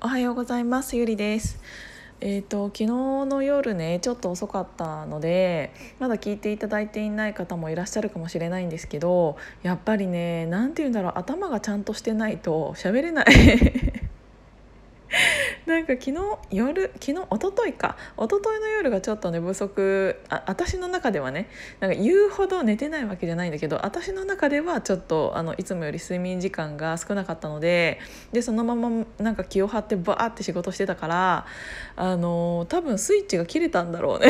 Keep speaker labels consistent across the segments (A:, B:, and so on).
A: おはようございます。ゆりです。えーと、昨日の夜ねちょっと遅かったのでまだ聞いていただいていない方もいらっしゃるかもしれないんですけどやっぱりね何て言うんだろう頭がちゃんとしてないと喋れない。なんか昨日夜昨日一昨日か。一昨日の夜がちょっと寝不足。あ私の中ではね。なんか言うほど寝てないわけじゃないんだけど私の中ではちょっとあのいつもより睡眠時間が少なかったのででそのままなんか気を張ってバーって仕事してたからあの多分スイッチが切れたんだろうね。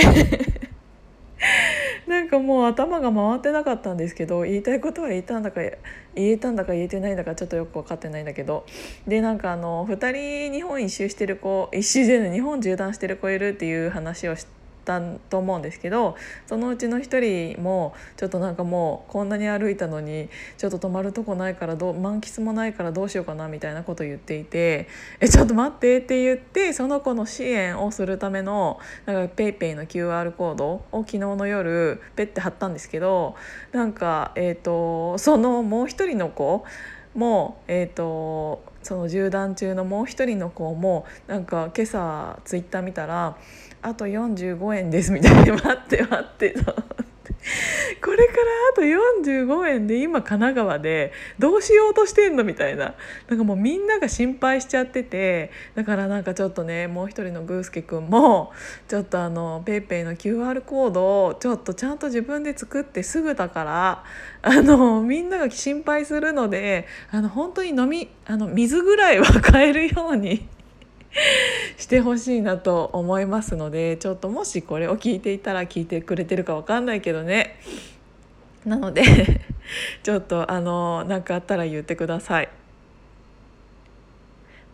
A: かもう頭が回ってなかったんですけど言いたいことは言えたんだか言えたんだか言えてないんだかちょっとよく分かってないんだけどでなんかあの2人日本一周してる子一周じゃない日本縦断してる子いるっていう話をして。ったと思うんですけどそのうちの1人もちょっとなんかもうこんなに歩いたのにちょっと泊まるとこないからどう満喫もないからどうしようかなみたいなことを言っていて「えちょっと待って」って言ってその子の支援をするためのなんか PayPay の QR コードを昨日の夜ペッて貼ったんですけどなんか、えーと、そのもう一人の子もえーとその縦断中のもう一人の子もなんか今朝ツイッター見たらあと45円ですみたいに待って待ってと。これからあと45円で今神奈川でどうしようとしてんのみたいな。なんかもうみんなが心配しちゃってて。だからなんかちょっとねもう一人のグースケくんもちょっとあの PayPay の QR コードをちょっとちゃんと自分で作ってすぐだからあのみんなが心配するのであの本当に飲みあの水ぐらいは買えるように してほしいなと思いますのでちょっともしこれを聞いていたら聞いてくれてるか分かんないけどねなので ちょっとあの何かあったら言ってください。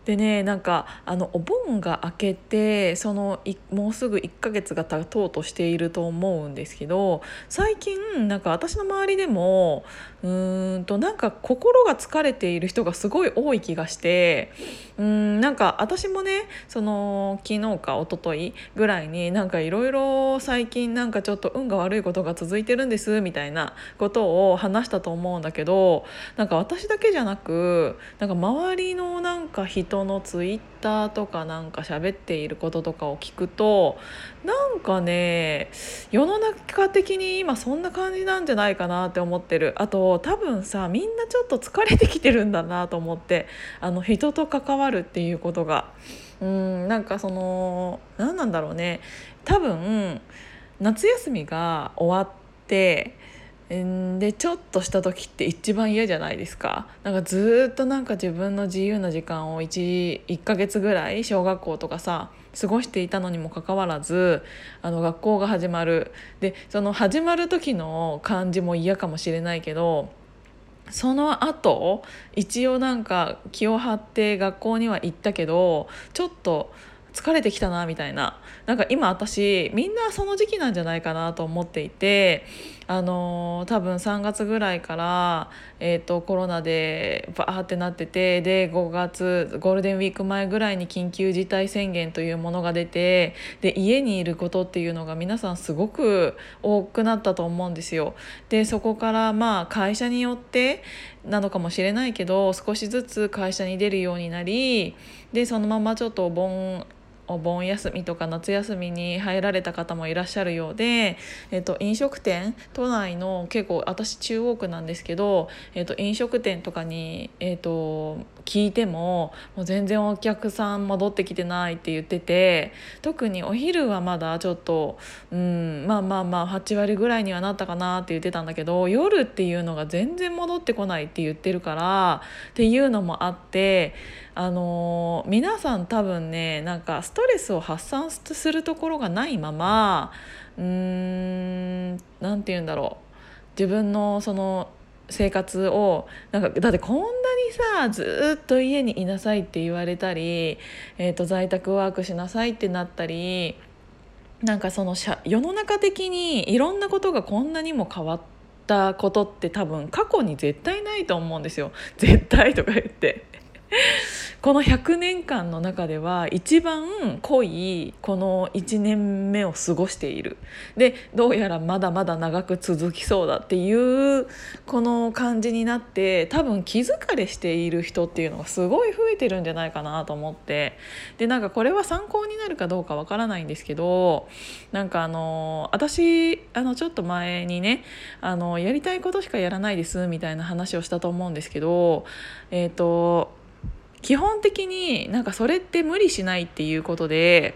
A: でねなんかあのお盆が明けてそのもうすぐ1ヶ月が経とうとしていると思うんですけど最近なんか私の周りでもうーんとなんか心が疲れている人がすごい多い気がしてうんなんか私もねその昨日か一昨日ぐらいになんかいろいろ最近なんかちょっと運が悪いことが続いてるんですみたいなことを話したと思うんだけどなんか私だけじゃなくなんか周りのなんか人人のツイッターとかなんか喋っていることとかを聞くとなんかね世の中的に今そんな感じなんじゃないかなって思ってる。あと多分さみんなちょっと疲れてきてるんだなと思ってあの人と関わるっていうことが。うんなんかその何なんだろうね。多分夏休みが終わってでちょっとした時って一番嫌じゃないですか。なんかずっとなんか自分の自由な時間を 1, 1ヶ月ぐらい小学校とかさ過ごしていたのにもかかわらずあの学校が始まる。でその始まる時の感じも嫌かもしれないけどその後一応なんか気を張って学校には行ったけどちょっと疲れてきたなみたいななんか今私みんなその時期なんじゃないかなと思っていてあの多分3月ぐらいから、えーと、コロナでバーってなっててで5月ゴールデンウィーク前ぐらいに緊急事態宣言というものが出てで家にいることっていうのが皆さんすごく多くなったと思うんですよ。でそこからまあ会社によってなのかもしれないけど少しずつ会社に出るようになりでそのままちょっとお盆お盆休みとか夏休みに入られた方もいらっしゃるようで、えっと、飲食店都内の結構私中央区なんですけど、えっと、飲食店とかに、えっと、聞いてももう全然お客さん戻ってきてないって言ってて特にお昼はまだちょっと、うん、まあまあまあ8割ぐらいにはなったかなって言ってたんだけど夜っていうのが全然戻ってこないって言ってるからっていうのもあってあの皆さん多分ねなんかストレスを発散するところがないままうーん何て言うんだろう。自分のその生活をなんかだってこんなさずっと家にいなさいって言われたり、えーと、在宅ワークしなさいってなったりなんかその世の中的にいろんなことがこんなにも変わったことって多分過去に絶対ないと思うんですよ絶対とか言って。この100年間の中では一番濃いこの1年目を過ごしている。でどうやらまだまだ長く続きそうだっていうこの感じになって多分気疲れしている人っていうのがすごい増えてるんじゃないかなと思って。でなんかこれは参考になるかどうかわからないんですけどなんかあの私あのちょっと前にねあのやりたいことしかやらないですみたいな話をしたと思うんですけどえっ、ー、と基本的になんかそれって無理しないっていうことで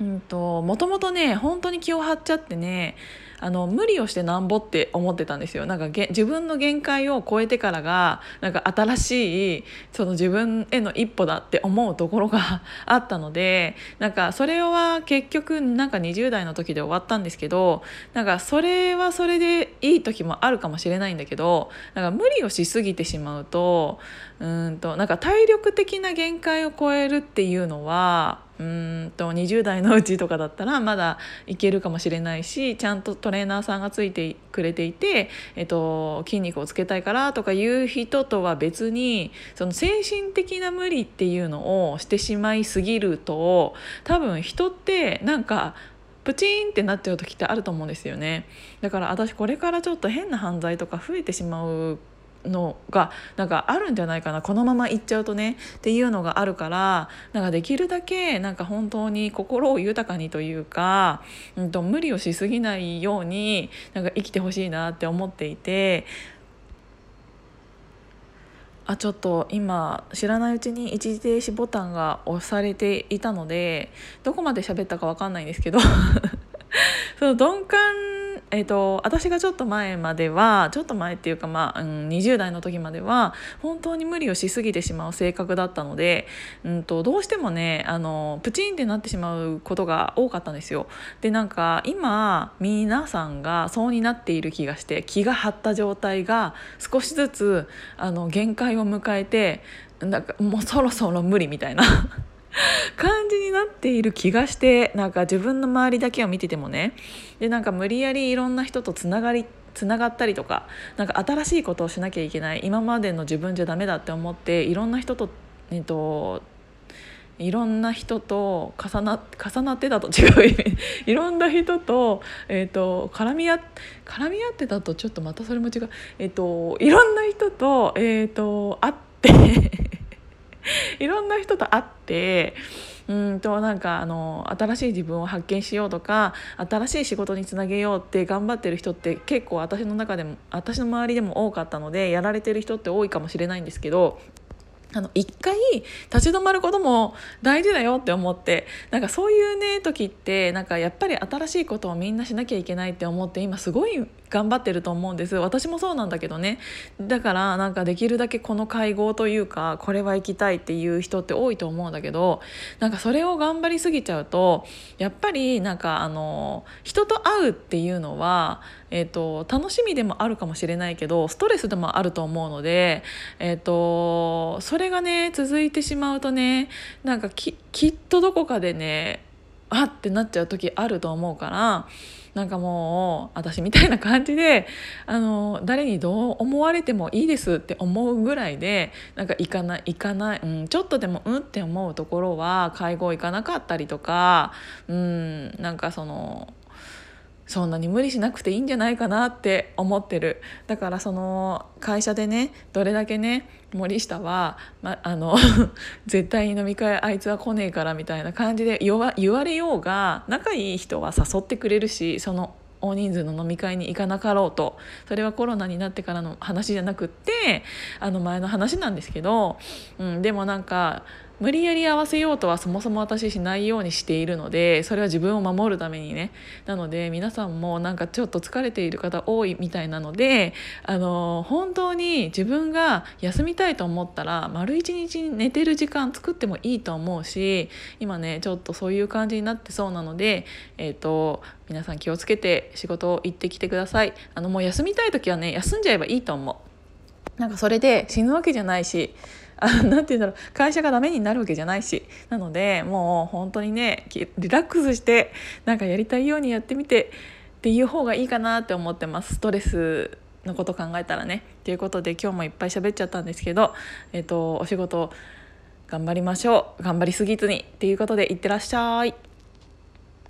A: うんともともとね本当に気を張っちゃってねあの無理をしてなんぼって思ってたんですよ。なんか自分の限界を超えてからがなんか新しいその自分への一歩だって思うところが あったのでなんかそれは結局なんか20代の時で終わったんですけどなんかそれはそれでいい時もあるかもしれないんだけどなんか無理をしすぎてしまうとうんとなんか体力的な限界を超えるっていうのはうんと20代のうちとかだったらまだいけるかもしれないしちゃんとトレーナーさんがついてくれていて、えっと、筋肉をつけたいからとかいう人とは別にその精神的な無理っていうのをしてしまいすぎると多分人ってなんかプチンってなっちゃう時ってあると思うんですよね。だから私これからちょっと変な犯罪とか増えてしまうのがなんかあるんじゃないかなこのまま行っちゃうとねっていうのがあるからなんかできるだけなんか本当に心を豊かにというか、うんと、無理をしすぎないようになんか生きてほしいなって思っていて。あちょっと今知らないうちに一時停止ボタンが押されていたのでどこまで喋ったか分かんないんですけど その鈍感えーと、私がちょっと前まではちょっと前っていうか、まあうん、20代の時までは本当に無理をしすぎてしまう性格だったので、うんと、どうしてもねあのプチンってなってしまうことが多かったんですよ。でなんか今皆さんがそうになっている気がして気が張った状態が少しずつあの限界を迎えてなんかもうそろそろ無理みたいな感じになっている気がしてなんか自分の周りだけを見ててもね。でなんか無理やりいろんな人とつながりつながったりとかなんか新しいことをしなきゃいけない今までの自分じゃダメだって思っていろんな人と,、えっと、いろんな人と重な重なってたと違う意味。いろんな人と,、えーと、絡み合絡み合ってたとちょっとまたそれも違う、えーと、いろんな人と,、えーと会って いろんな人と会ってうんとなんかあの新しい自分を発見しようとか新しい仕事につなげようって頑張ってる人って結構私の中でも私の周りでも多かったのでやられてる人って多いかもしれないんですけどあの一回立ち止まることも大事だよって思ってなんかそういうね時ってなんかやっぱり新しいことをみんなしなきゃいけないって思って今すごい頑張ってると思うんです。私もそうなんだけどね。だからなんかできるだけこの会合というかこれは行きたいっていう人って多いと思うんだけどなんかそれを頑張りすぎちゃうとやっぱりなんかあの人と会うっていうのは、えーと、楽しみでもあるかもしれないけどストレスでもあると思うので、えーと、それれがね続いてしまうとねなんかききっとどこかでねあってなっちゃう時あると思うからなんかもう私みたいな感じであの誰にどう思われてもいいですって思うぐらいでなんか行かない行かない、うん、ちょっとでもうんって思うところは会合行かなかったりとか、うん、なんかそのそんなに無理しなくていいんじゃないかなって思ってる。だからその会社でねどれだけね森下は、ま、あの 絶対に飲み会あいつは来ねえからみたいな感じで言われようが仲いい人は誘ってくれるしその大人数の飲み会に行かなかろうと。それはコロナになってからの話じゃなくってあの前の話なんですけど、うん、でもなんか無理やり合わせようとはそもそも私しないようにしているのでそれは自分を守るためにねなので皆さんもなんかちょっと疲れている方多いみたいなのであの本当に自分が休みたいと思ったら丸一日寝てる時間作ってもいいと思うし今ねちょっとそういう感じになってそうなので、えーと、皆さん気をつけて仕事を行ってきてください。あのもう休みたい時はね休んじゃえばいいと思う。なんかそれで死ぬわけじゃないしあ なんて言うんだろう。会社がダメになるわけじゃないし。なのでもう本当にねリラックスしてなんかやりたいようにやってみてっていう方がいいかなって思ってます。ストレスのこと考えたらね。ということで今日もいっぱい喋っちゃったんですけど、えっと、お仕事頑張りましょう。頑張りすぎずに。ということでいってらっしゃい。